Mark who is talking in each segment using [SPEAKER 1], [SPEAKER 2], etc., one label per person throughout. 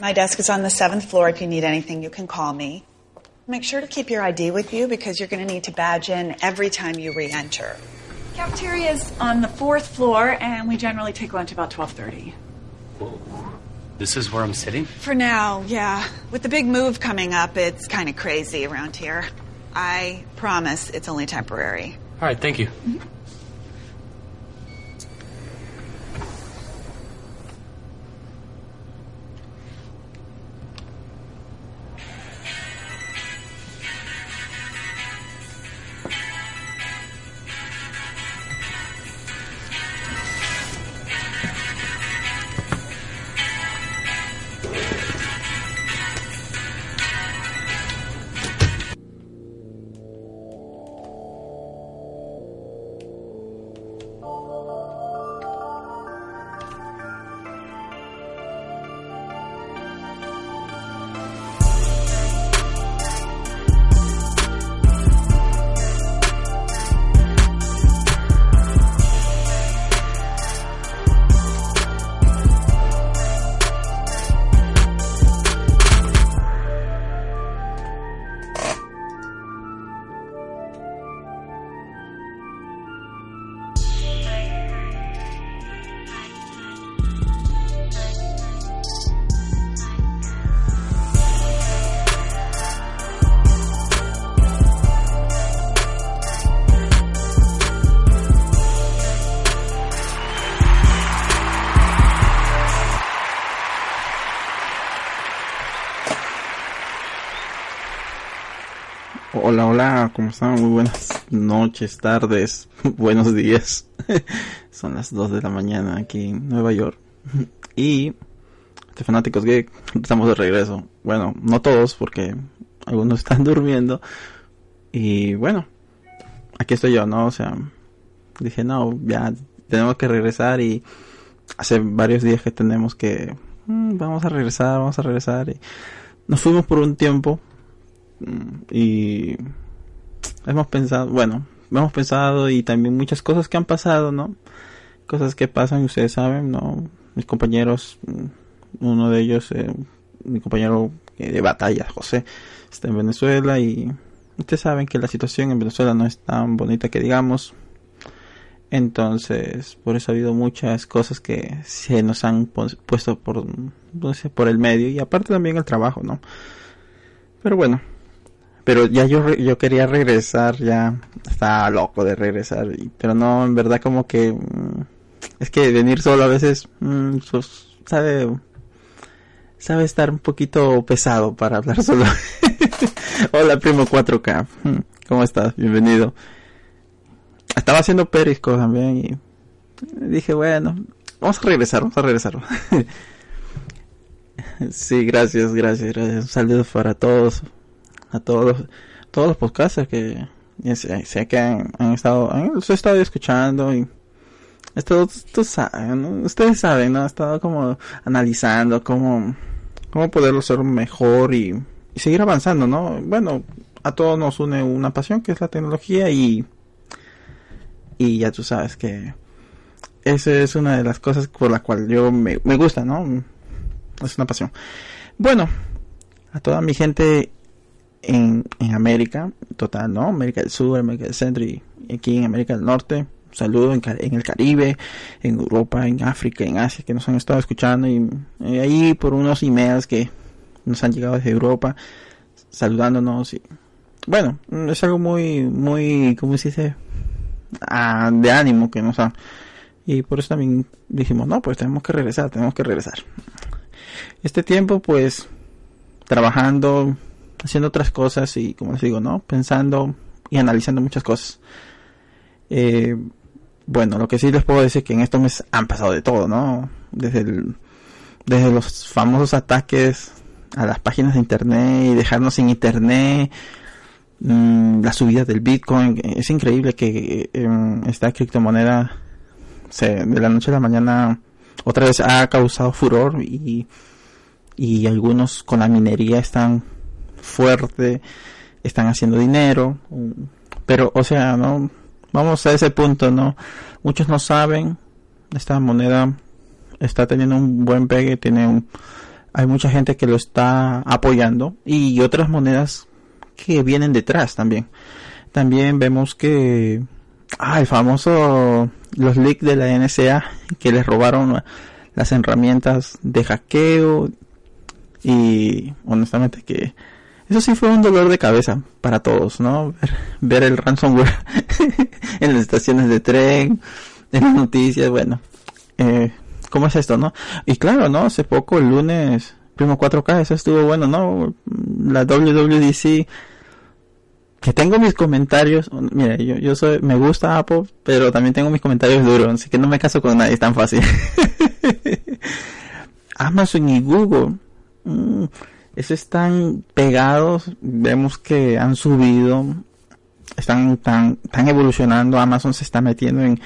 [SPEAKER 1] My desk is on the seventh floor. If you need anything, you can call me. Make sure to keep your ID with you because you're going to need to badge in every time you re-enter. Cafeteria is on the fourth floor, and we generally take lunch about 12:30.
[SPEAKER 2] This is where I'm sitting?
[SPEAKER 1] For now, yeah. With the big move coming up, it's kind of crazy around here. I promise it's only temporary.
[SPEAKER 2] All right, thank you.
[SPEAKER 3] Hola, hola, ¿cómo están? Muy buenas noches, tardes, buenos días. Son las 2 de la mañana aquí en Nueva York. Y, este fanáticos gay, estamos de regreso. Bueno, no todos, porque algunos están durmiendo. Y bueno, aquí estoy yo, ¿no? O sea, dije, no, ya tenemos que regresar y hace varios días que tenemos que, mm, vamos a regresar, vamos a regresar. Y nos fuimos por un tiempo Mm, y hemos pensado, bueno, hemos pensado y también muchas cosas que han pasado, ¿no? Cosas que pasan, ustedes saben, ¿no? Mis compañeros, mm, uno de ellos, eh, mi compañero eh, de batalla, José, está en Venezuela y ustedes saben que la situación en Venezuela no es tan bonita que digamos. Entonces, por eso ha habido muchas cosas que se nos han puesto por, por el medio y aparte también el trabajo, ¿no? Pero bueno, pero ya yo, yo quería regresar, ya estaba loco de regresar, pero no, en verdad como que mm, es que venir solo a veces mm, sabe sabe estar un poquito pesado para hablar solo. Hola primo 4K, mm, ¿cómo estás? Bienvenido. Estaba haciendo perisco también y dije, bueno, vamos a regresar, vamos a regresar. sí, gracias, gracias, gracias. Un saludo para todos a todos, todos los podcasters que sé, que han, estado, han, los he estado escuchando y saben, ustedes saben, ¿no? He estado como analizando cómo, cómo poderlo ser mejor y, seguir avanzando, ¿no? Bueno, a todos nos une una pasión que es la tecnología y, y ya tú sabes que esa es una de las cosas por la cual yo me gusta, ¿no? Es una pasión. Bueno, a toda mi gente en, en América, total, ¿no? América del Sur, América del Centro y aquí en América del Norte. Saludos en, en, el Caribe, en Europa, en África, en Asia, que nos han estado escuchando y, ahí por unos emails que nos han llegado desde Europa, saludándonos y bueno, es algo muy, muy, ¿cómo se dice? Ah, de ánimo que nos ha y por eso también dijimos, no, pues tenemos que regresar, tenemos que regresar. Este tiempo, pues, trabajando, haciendo otras cosas y, como les digo, ¿no? Pensando y analizando muchas cosas. Eh, bueno, lo que sí les puedo decir es que en estos meses han pasado de todo, ¿no? Desde, el, desde los famosos ataques a las páginas de internet y dejarnos sin internet, mm, la subida del Bitcoin. Es increíble que em, esta criptomoneda se, de la noche a la mañana otra vez ha causado furor y, y algunos con la minería están fuerte, están haciendo dinero, pero o sea, no vamos a ese punto, ¿no? Muchos no saben, esta moneda está teniendo un buen pegue, tiene hay mucha gente que lo está apoyando y otras monedas que vienen detrás también. También vemos que ah, el famoso los leaks de la NSA que les robaron las herramientas de hackeo y honestamente que eso sí fue un dolor de cabeza para todos, ¿no? Ver, el ransomware en las estaciones de tren, en las noticias, bueno, eh, ¿cómo es esto, no? Y claro, ¿no? Hace poco, el lunes, primo 4K, eso estuvo bueno, ¿no? La WWDC, que tengo mis comentarios, mira, yo, yo soy, me gusta Apple, pero también tengo mis comentarios duros, así que no me caso con nadie, tan fácil. Amazon y Google. Mm, eso están pegados, vemos que han subido, están tan, están evolucionando, Amazon se está metiendo en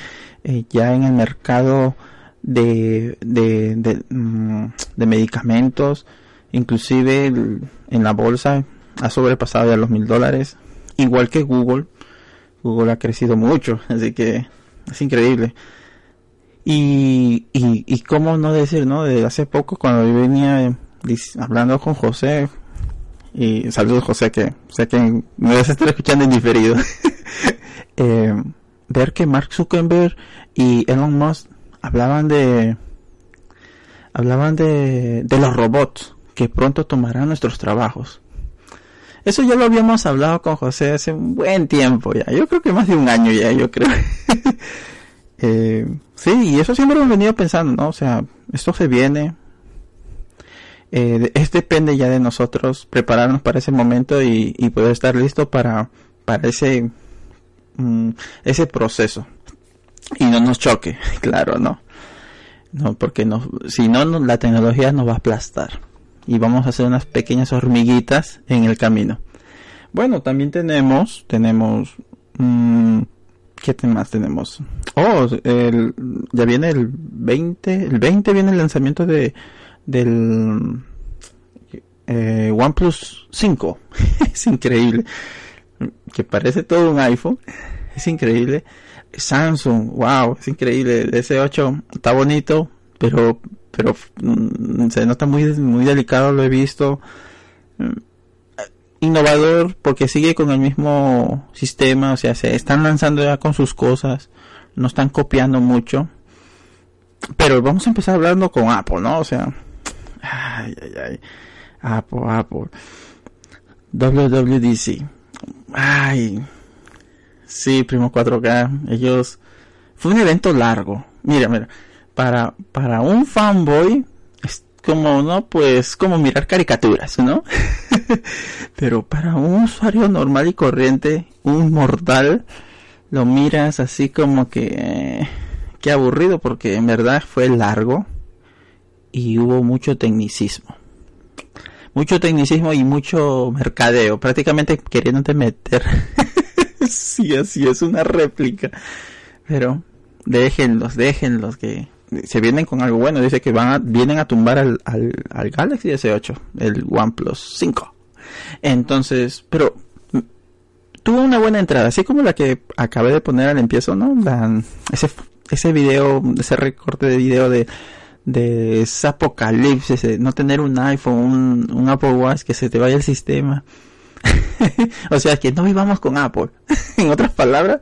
[SPEAKER 3] eh, ya en el mercado de, de, de, mm, medicamentos, inclusive en la bolsa ha sobrepasado ya los mil dólares, igual que Google, Google ha crecido mucho, así que es increíble. Y, y, y cómo no decir, ¿no? De hace poco cuando yo venía hablando con José, y saludos José, que sé que me vas a estar escuchando en diferido, eh, ver que Mark Zuckerberg y Elon Musk hablaban de hablaban de, de los robots que pronto tomarán nuestros trabajos. Eso ya lo habíamos hablado con José hace un buen tiempo ya. Yo creo que más de un año ya, yo creo. eh, sí, y eso siempre hemos venido pensando, ¿no? O sea, esto se viene, eh, es depende ya de nosotros prepararnos para ese momento y, poder estar listo para, para ese, mm, ese proceso. Y no nos choque, claro, ¿no? No, porque no, si no, la tecnología nos va a aplastar. Y vamos a hacer unas pequeñas hormiguitas en el camino. Bueno, también tenemos, tenemos, mm, ¿qué más tenemos? Oh, el, ya viene el 20, el 20 viene el lanzamiento de, del eh, OnePlus 5. es increíble. Que parece todo un iPhone. Es increíble. Samsung, wow, es increíble. El S8 está bonito, pero pero mm, se nota muy muy delicado, lo he visto. Mm, innovador porque sigue con el mismo sistema, o sea, se están lanzando ya con sus cosas, no están copiando mucho. Pero vamos a empezar hablando con Apple, ¿no? O sea, Ay, ay, ay. Apple, Apple. WWDC. Ay. Sí, Primo 4K. Ellos. Fue un evento largo. Mira, mira. Para, para un fanboy. Es como, ¿no? Pues como mirar caricaturas, ¿no? Pero para un usuario normal y corriente. Un mortal. Lo miras así como que. Eh, qué aburrido porque en verdad fue largo y hubo mucho tecnicismo. Mucho tecnicismo y mucho mercadeo, prácticamente queriéndote meter. sí, así es una réplica. Pero déjenlos, déjenlos que se vienen con algo bueno. Dice que van a, vienen a tumbar al, al, Galaxy S8, el OnePlus 5. Entonces, pero tuvo una buena entrada, así como la que acabé de poner al empiezo, ¿no? ese, ese video, ese recorte de video de de ese apocalipsis, de no tener un iPhone, un, Apple Watch, que se te vaya el sistema. o sea, que no vivamos con Apple. en otras palabras,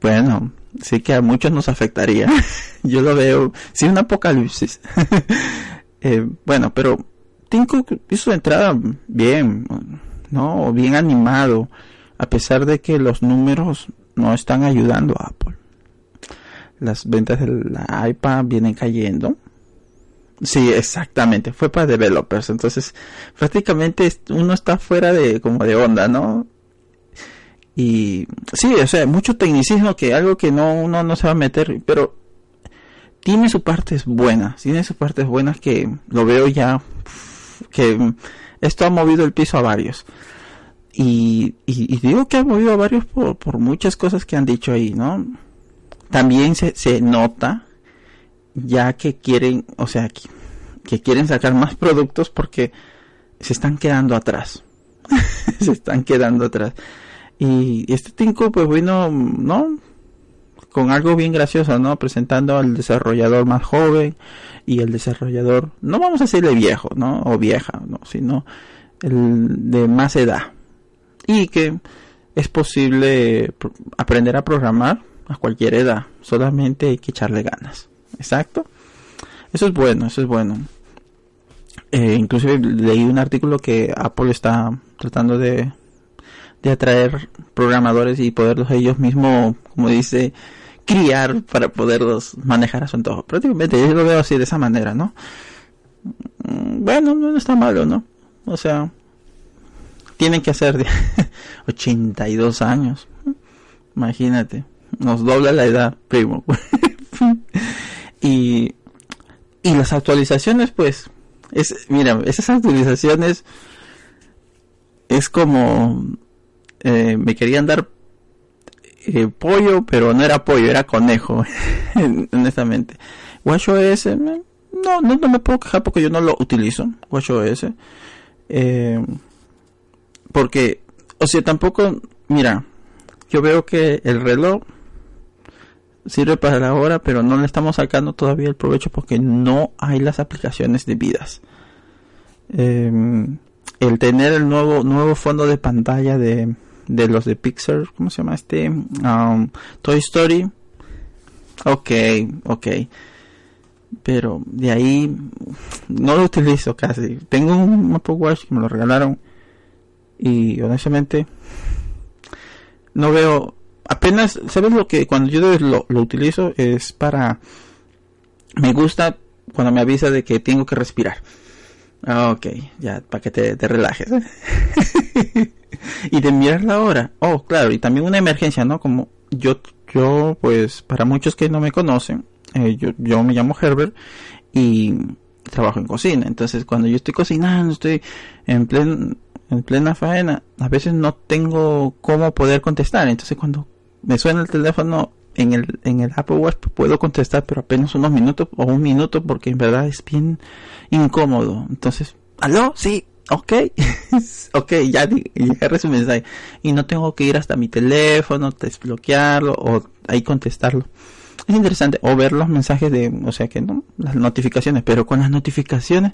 [SPEAKER 3] bueno, sí que a muchos nos afectaría. Yo lo veo, sí, un apocalipsis. eh, bueno, pero Tinko hizo entrada bien, ¿no? Bien animado, a pesar de que los números no están ayudando a Apple las ventas del iPad vienen cayendo. Sí, exactamente, fue para developers, entonces prácticamente uno está fuera de como de onda, ¿no? Y sí, o sea, mucho tecnicismo que algo que no uno no se va a meter, pero tiene sus partes buenas, tiene sus partes buenas que lo veo ya que esto ha movido el piso a varios. Y, y, digo que ha movido a varios por, por muchas cosas que han dicho ahí, ¿no? También se, se nota ya que quieren, o sea, que, quieren sacar más productos porque se están quedando atrás. se están quedando atrás. Y este Tinko, pues bueno, ¿no? con algo bien gracioso, ¿no? Presentando al desarrollador más joven y el desarrollador, no vamos a decirle viejo, ¿no? O vieja, ¿no? Sino el de más edad. Y que es posible aprender a programar a cualquier edad, solamente hay que echarle ganas. Exacto. Eso es bueno, eso es bueno. Eh, inclusive leí un artículo que Apple está tratando de, de atraer programadores y poderlos ellos mismos, como dice, criar para poderlos manejar a su antojo. Prácticamente yo lo veo así de esa manera, ¿no? Mm, bueno, no está malo, ¿no? O sea, tienen que hacer 82 años. Imagínate, nos dobla la edad, primo. y, y las actualizaciones, pues, es, mira, esas actualizaciones es como eh, me querían dar eh, pollo, pero no era pollo, era conejo, honestamente. WatchOS, no, no, no me puedo quejar porque yo no lo utilizo, WatchOS. Eh, porque, o sea, tampoco, mira, yo veo que el reloj sirve para la hora, pero no le estamos sacando todavía el provecho porque no hay las aplicaciones debidas. Em, el tener el nuevo nuevo fondo de pantalla de, de los de Pixar, ¿cómo se llama este? Um, Toy Story. Ok, ok. Pero de ahí no lo utilizo casi. Tengo un Apple Watch que me lo regalaron y honestamente no veo apenas sabes lo que cuando yo lo, lo utilizo es para me gusta cuando me avisa de que tengo que respirar ah, ok ya para que te, te relajes. Y de mirar la hora. Oh claro y también una emergencia no como yo yo pues para muchos que no me conocen eh, yo, yo me llamo Herbert y trabajo en cocina. Entonces cuando yo estoy cocinando estoy en pleno en plena faena, a veces no tengo cómo poder contestar. Entonces cuando me suena el teléfono en el, en el Apple Watch puedo contestar, pero apenas unos minutos o un minuto porque en verdad es bien incómodo. Entonces, ¿aló? Sí, ok, ok, ya, ya su mensaje. Y no tengo que ir hasta mi teléfono, desbloquearlo o ahí contestarlo. Es interesante, o ver los mensajes de, o sea que no, las notificaciones, pero con las notificaciones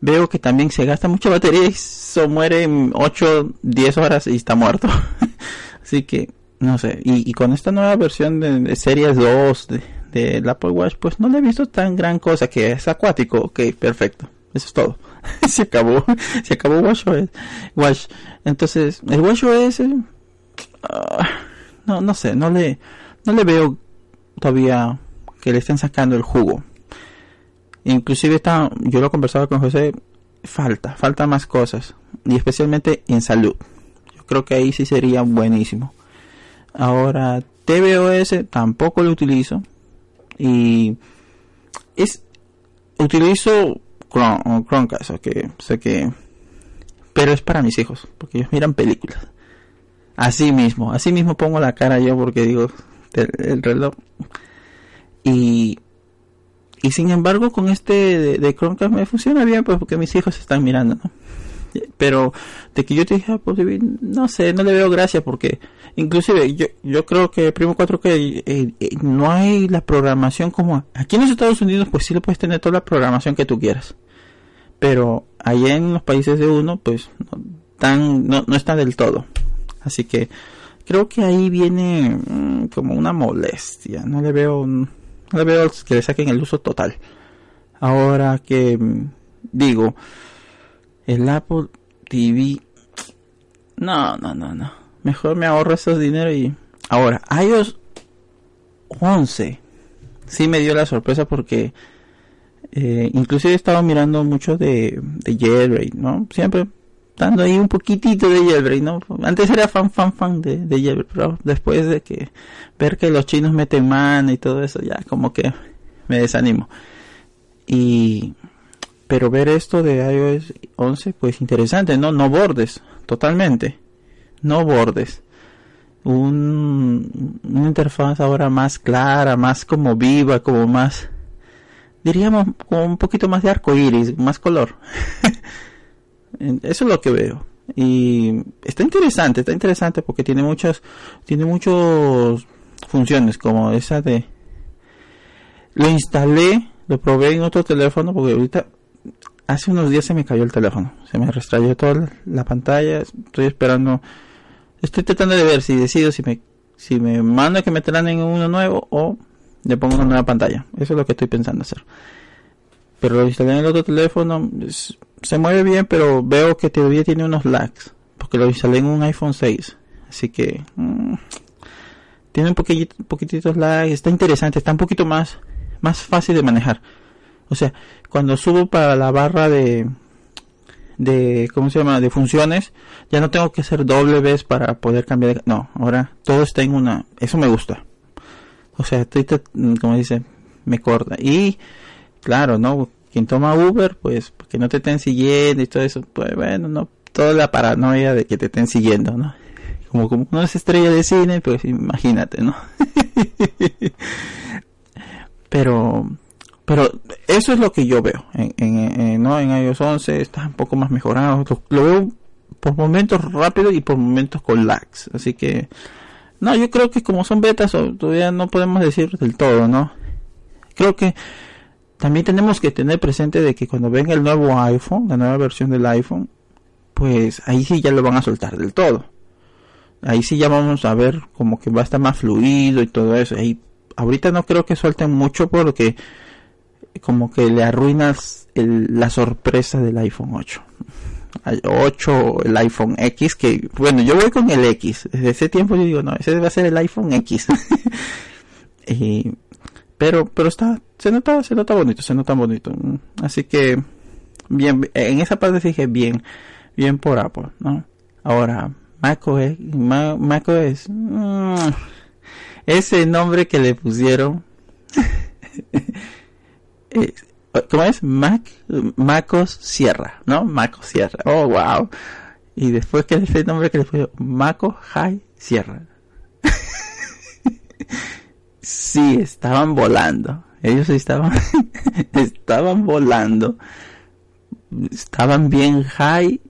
[SPEAKER 3] veo que también se gasta mucha batería y se muere en 8, 10 horas y está muerto. Así que, no sé, y, con esta nueva versión de, Series 2 de, del Apple Watch, pues no le he visto tan gran cosa, que es acuático, ok, perfecto, eso es todo. se acabó, se acabó WatchOS. Watch. Entonces, el WatchOS, uh, no, no sé, no le, no le veo todavía que le estén sacando el jugo. Inclusive está, yo lo conversaba con José, falta, falta más cosas. Y especialmente en salud. Yo creo que ahí sí sería buenísimo. Ahora, tvOS tampoco lo utilizo. Y es, utilizo Chromecast, que sé que, pero es para mis hijos, porque ellos miran películas. Así mismo, así mismo pongo la cara yo porque digo, el reloj. Y y sin embargo con este de, de, Chromecast me funciona bien pues porque mis hijos están mirando ¿no? Pero de que yo te dije ah, pues, no sé no le veo gracia porque inclusive yo yo creo que Primo 4 que eh, eh, no hay la programación como aquí en los Estados Unidos pues sí le puedes tener toda la programación que tú quieras. Pero allá en los países de uno pues no, tan no, no está del todo. Así que creo que ahí viene mm, como una molestia. No le veo le veo que le saquen el uso total. Ahora que mm, digo, el Apple TV, no, no, no, no. Mejor me ahorro esos dinero y ahora iOS 11 sí me dio la sorpresa porque eh, inclusive he estado mirando mucho de, de jailbreak, ¿no? Siempre dando ahí un poquitito de jailbreak, ¿no? Antes era fan, fan, fan de, de jailbreak, pero después de que ver que los chinos meten mano y todo eso, ya como que me desanimo. Y, pero ver esto de iOS 11, pues interesante, ¿no? No bordes, totalmente. No bordes. Un, una interfaz ahora más clara, más como viva, como más, diríamos, como un poquito más de arco iris, más color. Eso es lo que veo. Y está interesante, está interesante porque tiene muchos, tiene muchos funciones como esa de lo instalé, lo probé en otro teléfono porque ahorita hace unos días se me cayó el teléfono, se me restrayó toda la pantalla, estoy esperando, estoy tratando de ver si decido si me si me mando que me traen en uno nuevo o le pongo una nueva pantalla. Eso es lo que estoy pensando hacer. Pero lo instalé en el otro teléfono, se mueve bien, pero veo que todavía tiene unos lags, porque lo instalé en un iPhone 6. Así que mm, tiene un poquitito, poquititos lags, está interesante, está un poquito más más fácil de manejar. O sea, cuando subo para la barra de de cómo se llama de funciones ya no tengo que hacer doble vez para poder cambiar de, no ahora todo está en una eso me gusta. O sea estoy como dice me corta. Y claro no quien toma Uber pues que no te estén siguiendo y todo eso pues bueno no toda la paranoia de que te estén siguiendo no como como no es estrella de cine pues imagínate no pero pero eso es lo que yo veo en, en, ¿no? en iOS 11 está un poco más mejorado. Lo, veo por momentos rápido y por momentos con lags. Así que no yo creo que como son betas todavía no podemos decir del todo no creo que también tenemos que tener presente de que cuando venga el nuevo iPhone la nueva versión del iPhone pues ahí sí ya lo van a soltar del todo. Ahí sí ya vamos a ver como que va a estar más fluido y todo eso. Ahí ahorita no creo que suelten mucho porque como que le arruinas la sorpresa del iPhone 8. 8 el iPhone X que bueno yo voy con el X. Desde ese tiempo yo digo no ese debe ser el iPhone X. Pero pero está se nota se nota bonito se nota bonito. Así que bien en esa parte dije bien bien por Apple no ahora macOS macOS mmm, ese nombre que le pusieron Eh, ¿Cómo es? Mac, Macos Sierra, ¿no? Macos Sierra. Oh, wow. Y después que ese nombre que le fue Maco High Sierra. sí, estaban volando. Ellos estaban, estaban volando. Estaban bien high.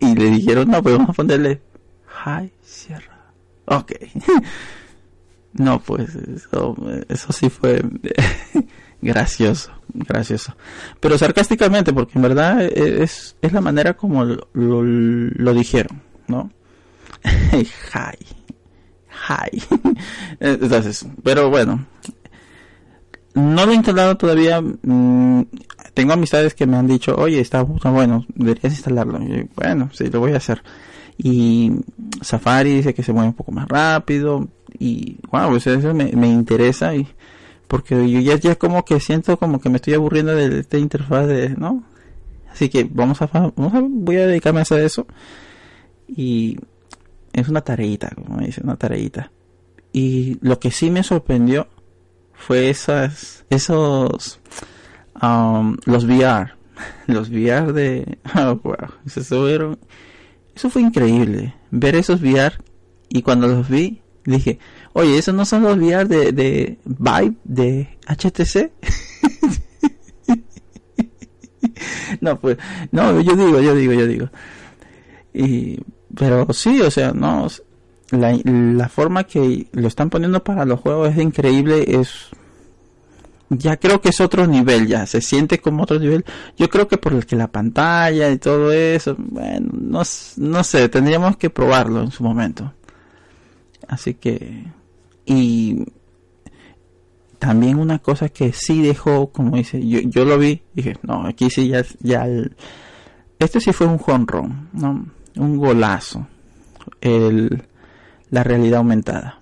[SPEAKER 3] Y le dijeron, no, pues vamos a ponerle High Sierra. Ok. no, pues eso, eso sí fue gracioso, gracioso. Pero sarcásticamente, porque en verdad es, es la manera como lo, dijeron, ¿no? Hi. Hi. Entonces, pero bueno. No lo he instalado todavía. Mm, tengo amistades que me han dicho, oye, está bueno, deberías instalarlo. bueno, sí, lo voy a hacer. Y Safari dice que se mueve un poco más rápido. Y, wow, pues eso me, me interesa. Y porque yo ya, ya como que siento como que me estoy aburriendo de esta interfaz de, ¿no? Así que vamos a, vamos a voy a dedicarme a hacer eso. Y es una tareita, como dice, una tareita. Y lo que sí me sorprendió fue esas, esos, um, los VR, los VR de, oh, wow, eso, eso fue increíble, ver esos VR y cuando los vi dije, Oye, ¿esos no son los VR de, Vibe de HTC? no, pues, no, yo digo, yo digo, yo digo. Y, pero sí, o sea, no, la, la forma que lo están poniendo para los juegos es increíble, es, ya creo que es otro nivel, ya se siente como otro nivel. Yo creo que por el que la pantalla y todo eso, bueno, no, no sé, tendríamos que probarlo en su momento. Así que y también una cosa que sí dejó, como dice, yo, yo lo vi, dije, no, aquí sí ya, ya este sí fue un jonrón, ¿no? Un golazo. El, la realidad aumentada.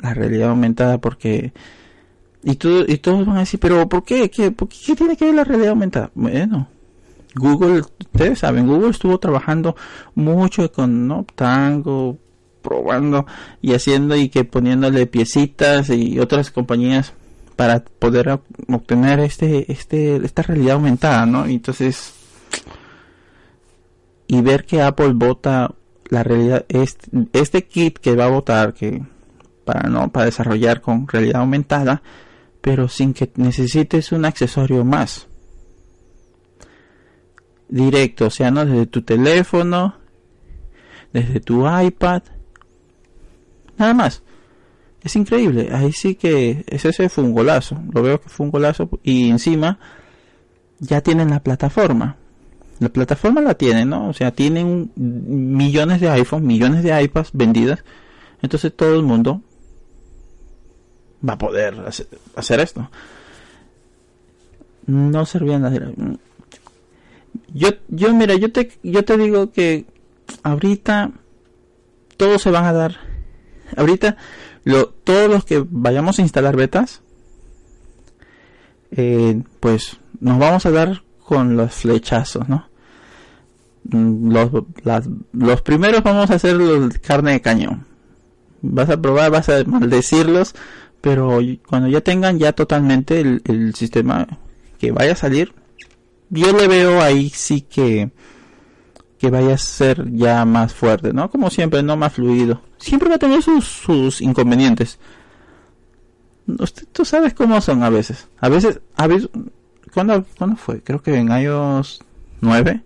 [SPEAKER 3] La realidad aumentada porque y, todo, y todos van a decir, pero ¿por qué? ¿Qué, por qué? tiene que ver la realidad aumentada? Bueno, Google, ustedes saben, Google estuvo trabajando mucho con ¿no? Tango, probando y haciendo y que poniéndole piecitas y otras compañías para poder obtener este este esta realidad aumentada no entonces y ver que Apple vota la realidad este, este kit que va a votar que para no para desarrollar con realidad aumentada pero sin que necesites un accesorio más. Directo o sea no desde tu teléfono desde tu iPad Nada más. es increíble. Ahí sí que ese fue un golazo. Lo veo que fue un golazo. Y encima ya tienen la plataforma. La plataforma la tienen, ¿no? O sea, tienen millones de iPhones, millones de iPads vendidas. Entonces todo el mundo va a poder hacer, esto. No servían las yo yo mira, yo te yo te digo que ahorita todos se van a dar ahorita lo, todos los que vayamos a instalar betas, eh, pues nos vamos a dar con los flechazos, ¿no? Mm, los, los primeros vamos a hacer los carne de cañón. Vas a probar, vas a maldecirlos, pero cuando ya tengan ya totalmente el, el sistema que vaya a salir, yo le veo ahí sí que que vaya a ser ya más fuerte, ¿no? Como siempre, no más fluido. Siempre va a tener sus, sus inconvenientes. Usted, tú sabes cómo son a veces. A veces, a veces, ¿cuándo, ¿cuándo fue? Creo que en iOS 9.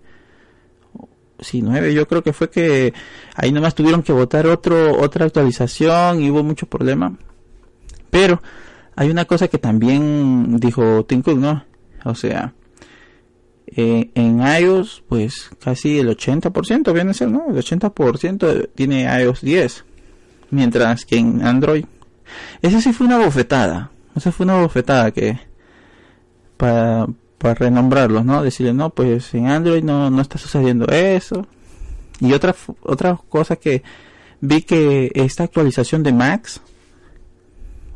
[SPEAKER 3] Sí, 9. Yo creo que fue que ahí nomás tuvieron que votar otro, otra actualización y hubo mucho problema. Pero hay una cosa que también dijo Tim ¿no? O sea, eh, en iOS, pues casi el 80% viene a ser, ¿no? El 80% tiene iOS 10. Mientras que en Android, esa sí fue una bofetada. Esa fue una bofetada que, para, para renombrarlos, ¿no? Decirle, no, pues en Android no, no está sucediendo eso. Y otra, otra cosa que vi que esta actualización de Max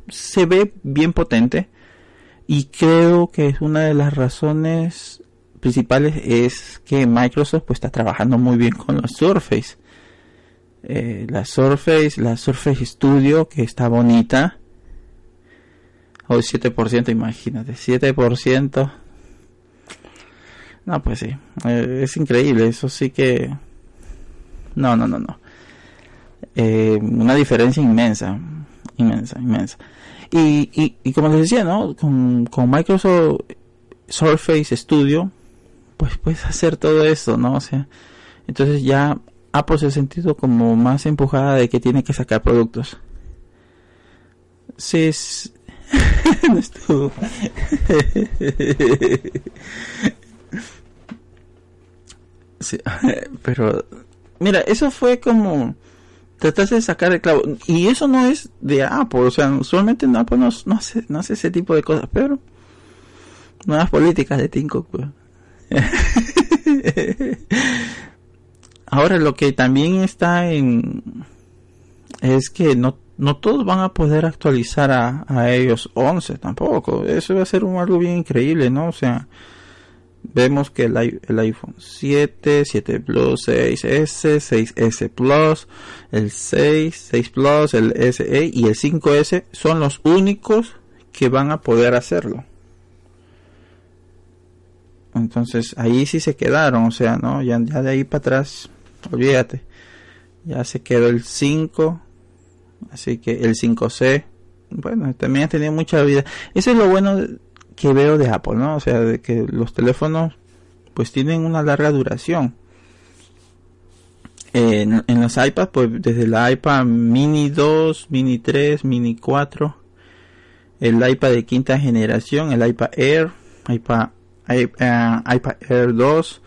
[SPEAKER 3] se ve bien potente y creo que es una de las razones principales es que Microsoft pues está trabajando muy bien con la Surface. Eh, la Surface, la Surface Studio que está bonita. Hoy 7%, imagínate, 7%. No, pues sí, eh, es increíble, eso sí que... No, no, no, no. Eh, una diferencia inmensa, inmensa, inmensa. Y, y, y como les decía, ¿no? Con, con Microsoft Surface Studio, pues puedes hacer todo eso, ¿no? O sea, entonces ya Apple se ha sentido como más empujada de que tiene que sacar productos. Sí, es... no estuvo. sí, pero mira, eso fue como trataste de sacar el clavo y eso no es de Apple, o sea, usualmente Apple no, hace no hace ese tipo de cosas, pero nuevas políticas de Tim pues. Ahora lo que también está en es que no, no todos van a poder actualizar a, a ellos 11 tampoco. Eso va a ser un, algo bien increíble, ¿no? O sea, vemos que el, el iPhone 7, 7 Plus, 6S, 6S Plus, el 6, 6 Plus, el SE y el 5S son los únicos que van a poder hacerlo. Entonces ahí sí se quedaron, o sea, no, ya, ya de ahí para atrás, olvídate. Ya se quedó el 5, así que el 5C, bueno, también ha tenido mucha vida. Eso es lo bueno que veo de Apple, ¿no? O sea, de que los teléfonos pues tienen una larga duración. En, en los iPads, pues desde el iPad mini 2, mini 3, mini 4, el iPad de quinta generación, el iPad Air, iPad iPad Air 2,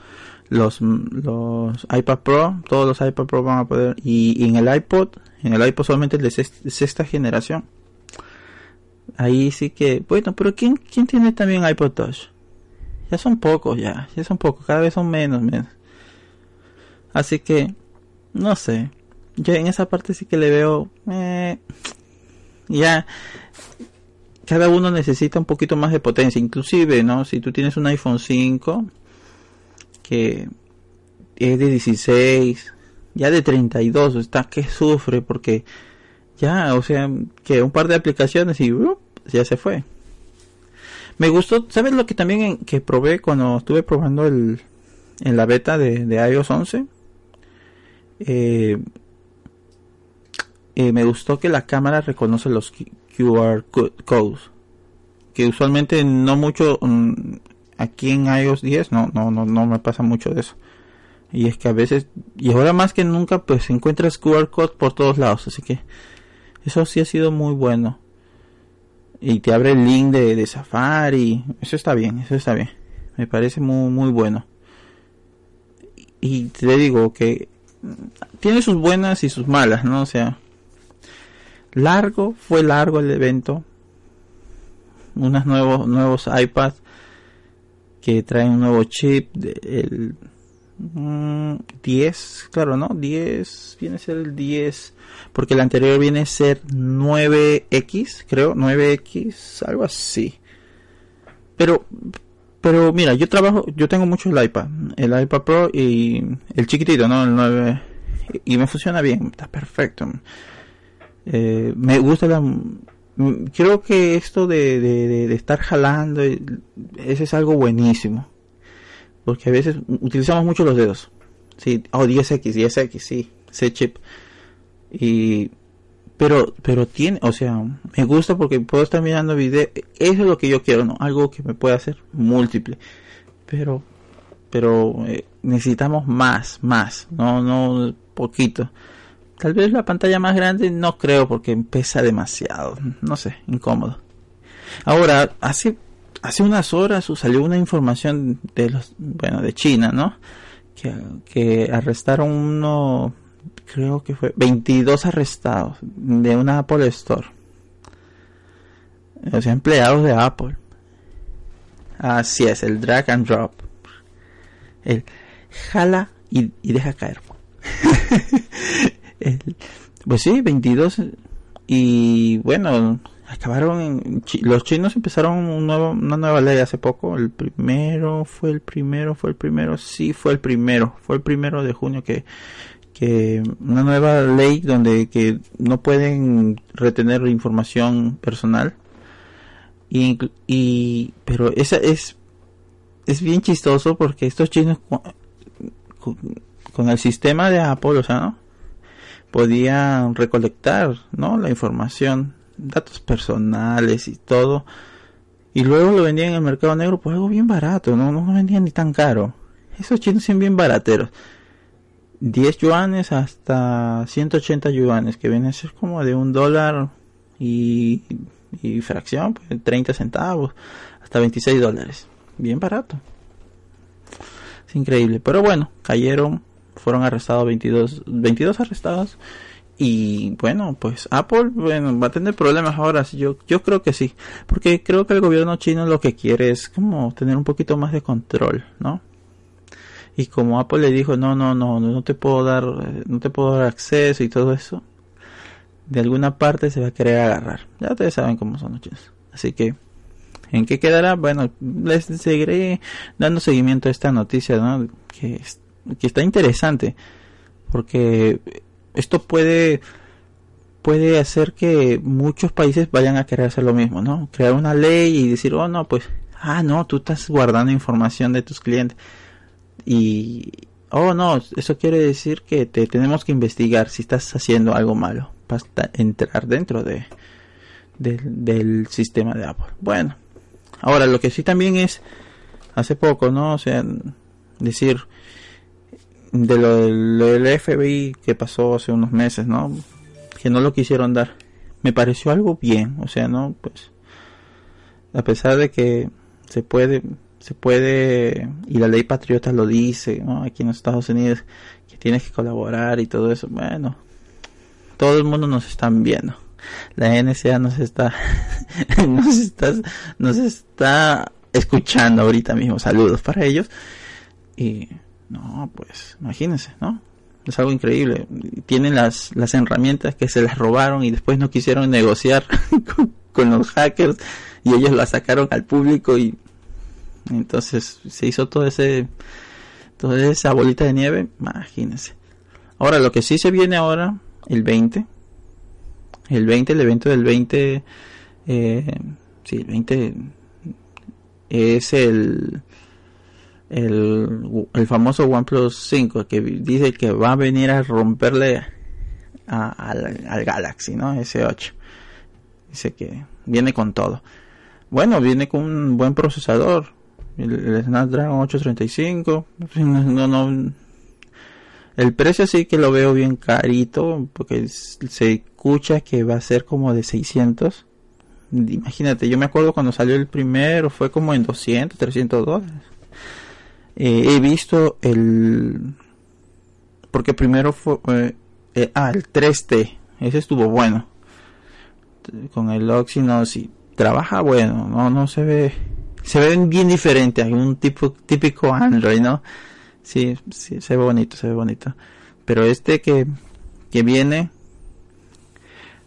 [SPEAKER 3] los, los iPad Pro, todos los iPad Pro van a poder, y, en el iPod, en el iPod solamente el de sexta, generación. Ahí sí que, bueno, pero ¿quién, quién tiene también iPod Touch? Ya son pocos, ya, ya son pocos, cada vez son menos, menos. Así que, no sé, yo en esa parte sí que le veo, eh, ya, cada uno necesita un poquito más de potencia. Inclusive, ¿no? Si tú tienes un iPhone 5 que es de 16, ya de 32, está que sufre porque ya, o sea, que un par de aplicaciones y uh, ya se fue. Me gustó, ¿sabes lo que también que probé cuando estuve probando el en la beta de, iOS 11? Eh, eh, me gustó que la cámara reconoce los QR codes que usualmente no mucho mm, aquí en iOS 10 no no no no me pasa mucho de eso y es que a veces y ahora más que nunca pues encuentras QR code por todos lados así que Eso sí ha sido muy bueno. Y te abre el link de, de Safari. Eso está bien, eso está bien. Me parece muy, muy bueno. Y te digo que tiene sus buenas y sus malas, ¿no? O sea, largo, fue largo el evento. Unos nuevos, nuevos iPads que traen un nuevo chip, el 10, mm, claro, ¿no? 10, viene a ser el 10, porque el anterior viene a ser 9X, creo, 9X, algo así. Pero, pero mira, yo trabajo, yo tengo mucho el iPad, el iPad Pro y el chiquitito, ¿no? El 9, y me funciona bien, está perfecto. Eh, me gusta la, creo que esto de, estar jalando, ese es algo buenísimo. Porque a veces utilizamos mucho los dedos. Sí, oh, 10X, 10X, sí, ese chip. Y, pero, pero tiene, o sea, me gusta porque puedo estar mirando video. Eso es lo que yo quiero, ¿no? Algo que me pueda hacer múltiple. Pero, pero eh, necesitamos más, más, no, no poquito. Tal vez la pantalla más grande no creo porque pesa demasiado. No sé, incómodo. Ahora, hace, hace unas horas salió una información de los, bueno, de China, ¿no? Que, arrestaron uno, creo que fue 22 arrestados de una Apple Store. O sea, empleados de Apple. Así es, el drag and drop. El jala y deja caer. pues sí, 22. Y bueno, acabaron. los chinos empezaron un nuevo, una nueva ley hace poco. El primero, fue el primero, fue el primero. Sí, fue el primero. Fue el primero de junio que, que una nueva ley donde que no pueden retener información personal. Y, y pero esa es es bien chistoso porque estos chinos con, con el sistema de Apple, o sea, ¿no? Podían recolectar, ¿no? La información, datos personales y todo. Y luego lo vendían en el mercado negro por algo bien barato, no, no vendían ni tan caro. Esos chinos son bien barateros. 10 yuanes hasta 180 yuanes, que viene a ser como de un dólar y, y fracción, pues 30 centavos, hasta 26 dólares. Bien barato. Es increíble. Pero bueno, cayeron fueron arrestados 22, 22 arrestados. Y bueno, pues Apple bueno, va a tener problemas ahora. Yo, yo creo que sí. Porque creo que el gobierno chino lo que quiere es como tener un poquito más de control, ¿no? Y como Apple le dijo, no, no, no, no te puedo dar, no te puedo dar acceso y todo eso. De alguna parte se va a querer agarrar. Ya ustedes saben cómo son los chinos. Así que, ¿en qué quedará? Bueno, les seguiré dando seguimiento a esta noticia, ¿no? Que que está interesante porque esto puede puede hacer que muchos países vayan a querer hacer lo mismo, ¿no? Crear una ley y decir, oh no, pues, ah no, tú estás guardando información de tus clientes y, oh no, eso quiere decir que te tenemos que investigar si estás haciendo algo malo para entrar dentro de, del sistema de Apple. Bueno, ahora lo que sí también es, hace poco, ¿no? O sea, decir, de lo, del FBI que pasó hace unos meses, ¿no? Que no lo quisieron dar. Me pareció algo bien, o sea, ¿no? Pues a pesar de que se puede se puede y la ley patriota lo dice, ¿no? Aquí en los Estados Unidos que tienes que colaborar y todo eso. Bueno, todo el mundo nos están viendo. La NSA nos está nos está nos está escuchando ahorita mismo. Saludos para ellos y no, pues imagínense, ¿no? Es algo increíble. Tienen las, las herramientas que se las robaron y después no quisieron negociar con, los hackers y ellos la sacaron al público y entonces se hizo todo ese toda esa bolita de nieve, imagínense. Ahora lo que sí se viene ahora, el 20, el 20, el evento del 20, eh, sí, el 20 es el el, el famoso OnePlus 5 que dice que va a venir a romperle al, Galaxy, ¿no? S8. Dice que viene con todo. Bueno, viene con un buen procesador. El, Snapdragon 835. No, no, El precio sí que lo veo bien carito, porque se escucha que va a ser como de 600. Imagínate, yo me acuerdo cuando salió el primero, fue como en 200, 300 dólares. Eh, he visto el... Porque primero fue... Eh, eh, ah, el 3T. Ese estuvo bueno. Con el Oxynos y trabaja bueno. No, no se ve... Se ven bien diferente. Hay un tipo típico Android, ¿no? Sí, sí, se ve bonito, se ve bonito. Pero este que, que viene,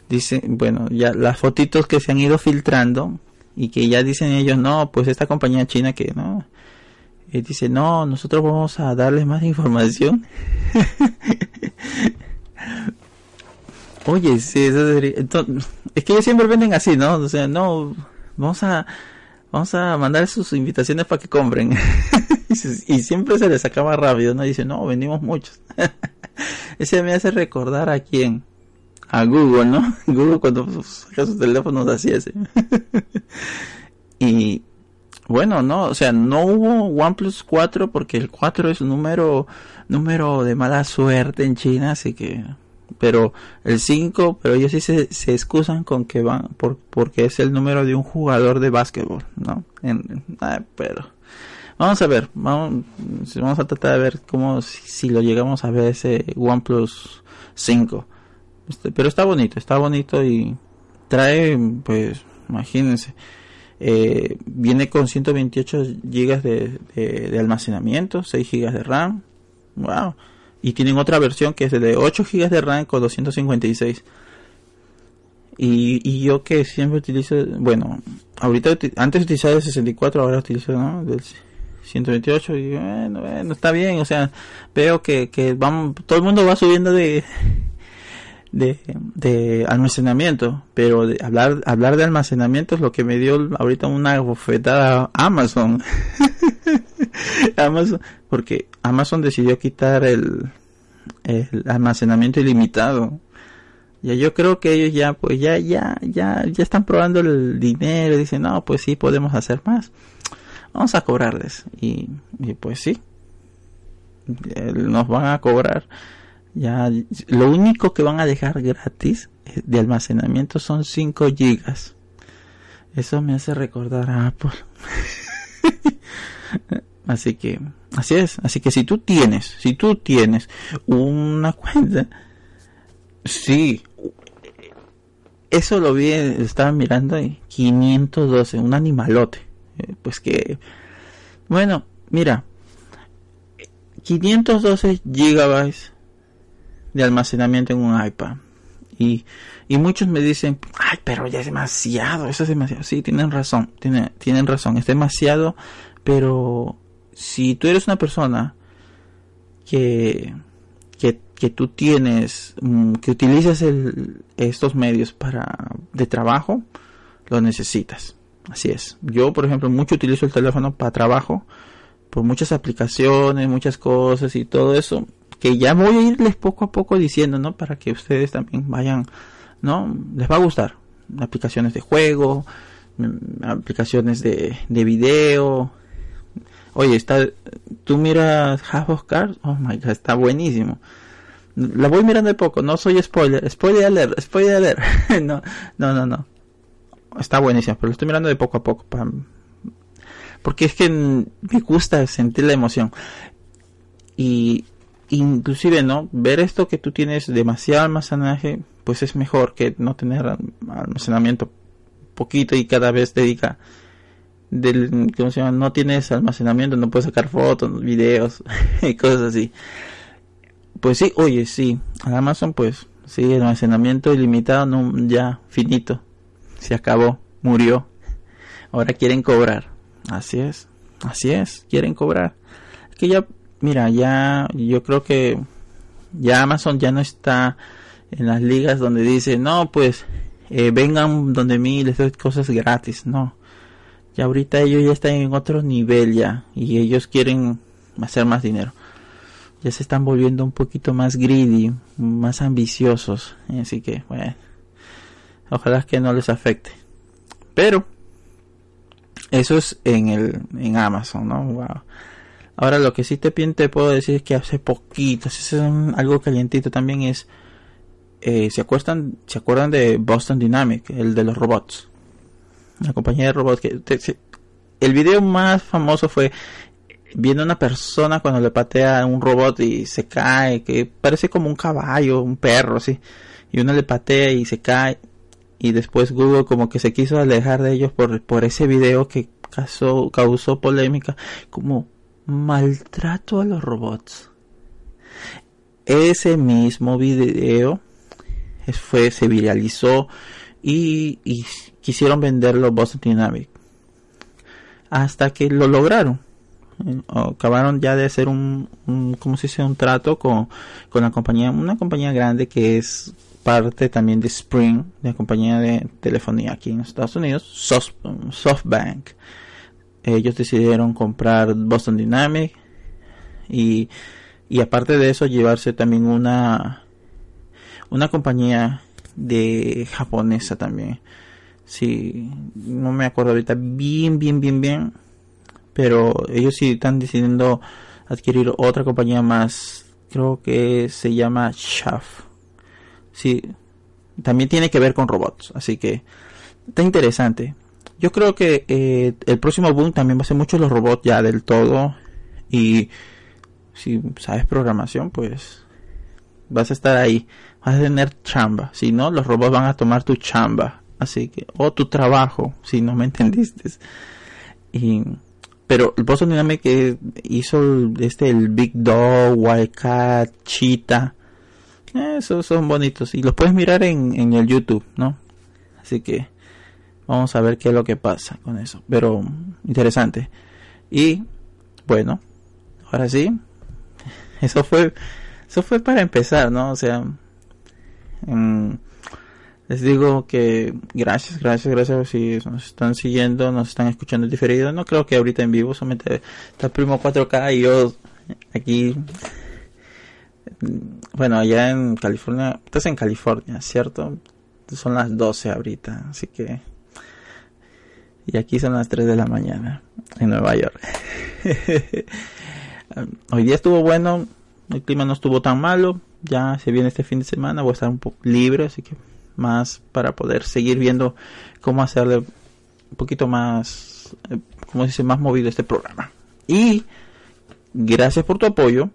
[SPEAKER 3] dice, bueno, ya las fotitos que se han ido filtrando y que ya dicen ellos, no, pues esta compañía china que no, y dice, no, nosotros vamos a darles más información. Oye, sí, eso sería, entonces, es que ellos siempre venden así, ¿no? O sea, no, vamos a, vamos a mandar sus invitaciones para que compren. y siempre se les acaba rápido, ¿no? Dice, no, vendimos muchos. Ese me hace recordar a quién. A Google, ¿no? Google cuando saca sus teléfonos así ese. y bueno, no, o sea, no hubo OnePlus 4 porque el 4 es un número, número de mala suerte en China, así que pero el 5, pero ellos sí se, se excusan con que van por, porque es el número de un jugador de básquetbol, ¿no? pero vamos a ver, vamos, vamos a tratar de ver cómo si, lo llegamos a ver ese OnePlus 5. Este, pero está bonito, está bonito y trae, pues, imagínense, eh, viene con 128 GB de, de, de almacenamiento, 6 GB de RAM. Wow y tienen otra versión que es de 8 GB de RAM con 256. Y, y yo que siempre utilizo, bueno, ahorita antes utilizaba el 64, ahora utilizo ¿no? del 128 y bueno, bueno, está bien, o sea, veo que, que todo el mundo va subiendo de, de, almacenamiento, pero de hablar, hablar de almacenamiento es lo que me dio ahorita una bofetada Amazon. Amazon, porque Amazon decidió quitar el, el almacenamiento ilimitado. Ya yo creo que ellos ya, pues ya, ya, ya, ya están probando el dinero. Dicen, no, pues sí, podemos hacer más. Vamos a cobrarles. Y, y pues sí, nos van a cobrar. Ya, lo único que van a dejar gratis de almacenamiento son 5 gigas. Eso me hace recordar a Apple. Así que, así es. Así que si tú tienes, si tú tienes una cuenta, sí, eso lo vi, estaba mirando ahí, 512, un animalote. Eh, pues que, bueno, mira, 512 gigabytes de almacenamiento en un iPad. Y, y muchos me dicen, ay, pero ya es demasiado, eso es demasiado. Sí, tienen razón, tienen, tienen razón, es demasiado, pero si tú eres una persona que, que, tú tienes, mm, que utilizas estos medios para, de trabajo, lo necesitas. Así es. Yo, por ejemplo, mucho utilizo el teléfono para trabajo, por muchas aplicaciones, muchas cosas y todo eso, que ya voy a irles poco a poco diciendo, ¿no? Para que ustedes también vayan, ¿no? Les va a gustar. Aplicaciones de juego, mm, aplicaciones de, de video, Oye, está, tú miras Half of Cards, oh my god, está buenísimo. La voy mirando de poco, no soy spoiler, spoiler alert, spoiler alert. no, no, no, no. Está buenísimo, pero lo estoy mirando de poco a poco. porque es que me gusta sentir la emoción. Y inclusive, ¿no? Ver esto que tú tienes demasiado almacenaje, pues es mejor que no tener almacenamiento poquito y cada vez dedica del, ¿cómo se llama? No tienes almacenamiento, no puedes sacar fotos, videos y cosas así. Pues sí, oye, sí, Amazon pues sí, almacenamiento ilimitado, no, ya, finito, se acabó, murió. Ahora quieren cobrar. Así es, así es, quieren cobrar. Que ya, mira, ya, yo creo que ya Amazon ya no está en las ligas donde dice, no, pues, eh, vengan donde mí les doy cosas gratis, no y ahorita ellos ya están en otro nivel ya y ellos quieren hacer más dinero. Ya se están volviendo un poquito más greedy, más ambiciosos. Así que, bueno, ojalá que no les afecte. Pero eso es en el en Amazon, ¿no? Wow. Ahora lo que sí te, te puedo decir es que hace poquito, es algo calientito también es, eh, ¿se, acuerdan, ¿se acuerdan de Boston Dynamic, el de los robots? La compañía de robots que... el video más famoso fue viendo a una persona cuando le patea a un robot y se cae, que parece como un caballo, un perro, así. Y uno le patea y se cae. Y después Google como que se quiso alejar de ellos por, por ese video que causó, causó polémica. Como maltrato a los robots. Ese mismo video fue, se viralizó y, y quisieron venderlo Boston Dynamics. Hasta que lo lograron. Acabaron ya de hacer un, un ¿cómo se dice? Un trato con, con la compañía, una compañía grande que es parte también de Spring, la compañía de telefonía aquí en Estados Unidos, SoftBank ellos decidieron comprar Boston Dynamics y, y aparte de eso llevarse también una una compañía de japonesa también. Sí no me acuerdo ahorita bien bien bien bien pero ellos sí están decidiendo adquirir otra compañía más creo que se llama Shaf sí también tiene que ver con robots así que está interesante yo creo que eh, el próximo boom también va a ser mucho los robots ya del todo. Y si sabes programación, pues vas a estar ahí. Vas a tener chamba. Si no, los robots van a tomar tu chamba. Así que, o tu trabajo, si no me entendiste. Y, pero el Boston Dynamics hizo el, este, el Big Dog, Wildcat, Cheetah. Esos son bonitos. Y los puedes mirar en, en el YouTube, ¿no? Así que Vamos a ver qué es lo que pasa con eso. Pero interesante. Y bueno, ahora sí. Eso fue eso fue para empezar, ¿no? O sea, les digo que gracias, gracias, gracias si nos están siguiendo, nos están escuchando diferido. No creo que ahorita en vivo, solamente está primo 4K y yo aquí. Bueno, allá en California, estás en California, ¿cierto? Son las 12 ahorita, así que y aquí son las 3 de la mañana en Nueva York. Hoy día estuvo bueno, el clima no estuvo tan malo. Ya se viene este fin de semana, voy a estar un poco libre, así que más para poder seguir viendo cómo hacerle un poquito más, eh, como se más movido este programa. Y gracias por tu apoyo.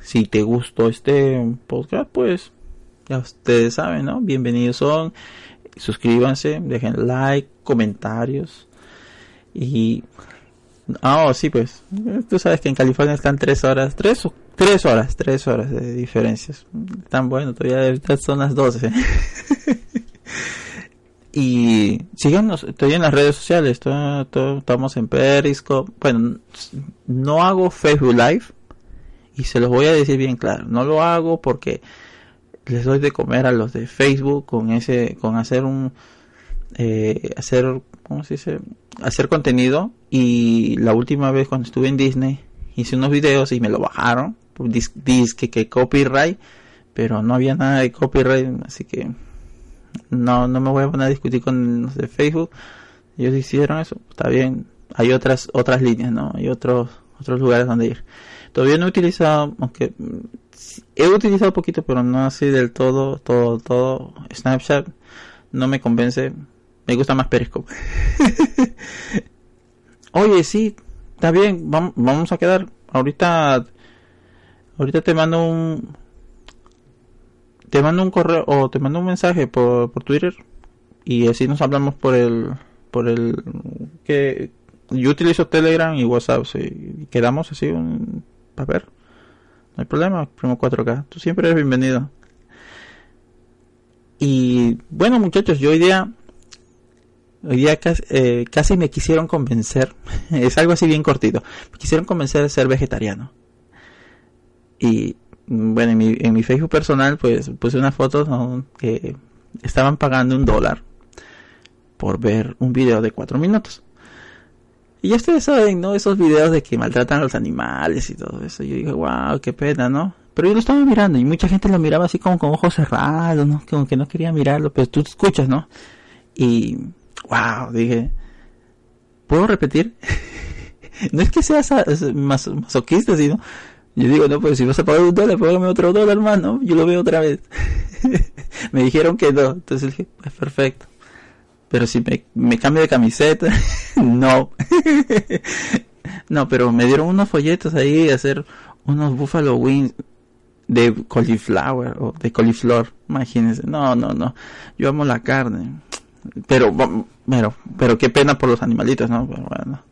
[SPEAKER 3] Si te gustó este podcast, pues ya ustedes saben, ¿no? Bienvenidos son suscríbanse, dejen like, comentarios. Y ah oh, sí pues tú sabes que en California están tres horas tres tres horas tres horas de diferencias. Tan bueno todavía son las 12 y síganos estoy en las redes sociales estamos en Periscope. Bueno no hago Facebook Live y se los voy a decir bien claro no lo hago porque les doy de comer a los de Facebook con ese con hacer un eh, hacer cómo se dice hacer contenido. Y la última vez cuando estuve en Disney hice unos videos y me lo bajaron. Dice que, copyright pero no había nada de copyright así que no no me voy a poner a discutir con los de Facebook. Ellos hicieron eso está bien. Hay otras otras líneas no hay otros otros lugares donde ir. Todavía no he utilizado aunque he utilizado poquito, pero no así del todo, todo, todo. Snapchat. No me convence. Me gusta más Periscope. Oye, sí, está bien, vamos a quedar. Ahorita, ahorita te mando un, te mando un correo o te mando un mensaje por, por Twitter y así nos hablamos por el, por el que yo utilizo Telegram y WhatsApp, si quedamos así un, ver. No hay problema, primo 4K. Tú siempre eres bienvenido. Y bueno, muchachos, yo hoy día. Hoy día casi, eh, casi me quisieron convencer. es algo así bien cortito. Me quisieron convencer de ser vegetariano. Y bueno, en mi, en mi Facebook personal, pues puse una foto que estaban pagando un dólar por ver un video de cuatro minutos. Y ya ustedes saben, ¿no? Esos videos de que maltratan a los animales y todo eso. Yo digo, wow, qué pena, ¿no? Pero yo lo estaba mirando y mucha gente lo miraba así como con ojos cerrados, ¿no? Como que no quería mirarlo, pero tú escuchas, ¿no? Y, wow, dije, ¿puedo repetir? no es que seas masoquista, sino yo digo, no, pues si vas a pagar un dólar, págame otro dólar hermano Yo lo veo otra vez. me dijeron que no. Entonces dije, pues perfecto. Pero si me, cambio de camiseta, no. no, pero me dieron unos folletos ahí hacer unos Buffalo Wings de cauliflower o de coliflor. Imagínense. No, no, no. Yo amo la carne. Pero, pero, pero qué pena por los animalitos, ¿no? Bueno.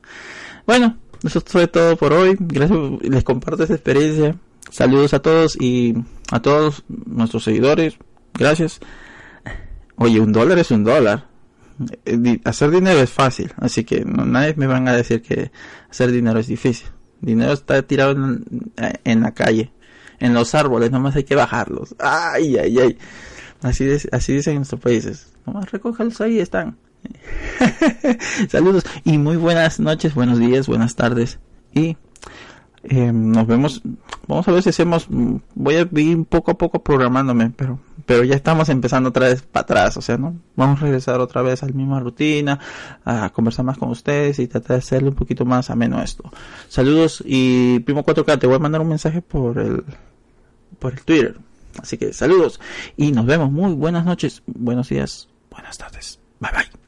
[SPEAKER 3] Bueno, eso fue todo por hoy. Gracias, les comparto esta experiencia. Saludos a todos y a todos nuestros seguidores. Gracias. Oye, un dólar es un dólar. Eh, hacer dinero es fácil, así que no, nadie me van a decir que hacer dinero es difícil. Dinero está tirado en, la calle, en los árboles, nomás hay que bajarlos. Ay, ay, ay. Así, así dicen en nuestros países. Nomás recójalos ahí, están. Saludos y muy buenas noches, buenos días, buenas tardes y eh, nos vemos. Vamos a ver si hacemos. Voy a ir poco a poco programándome, pero pero ya estamos empezando otra vez para atrás, o sea, ¿no? Vamos a regresar otra vez a la misma rutina, a conversar más con ustedes y tratar de hacerle un poquito más ameno esto. Saludos y Primo 4K, te voy a mandar un mensaje por el por el Twitter. Así que saludos y nos vemos. Muy buenas noches, buenos días, buenas tardes. Bye bye.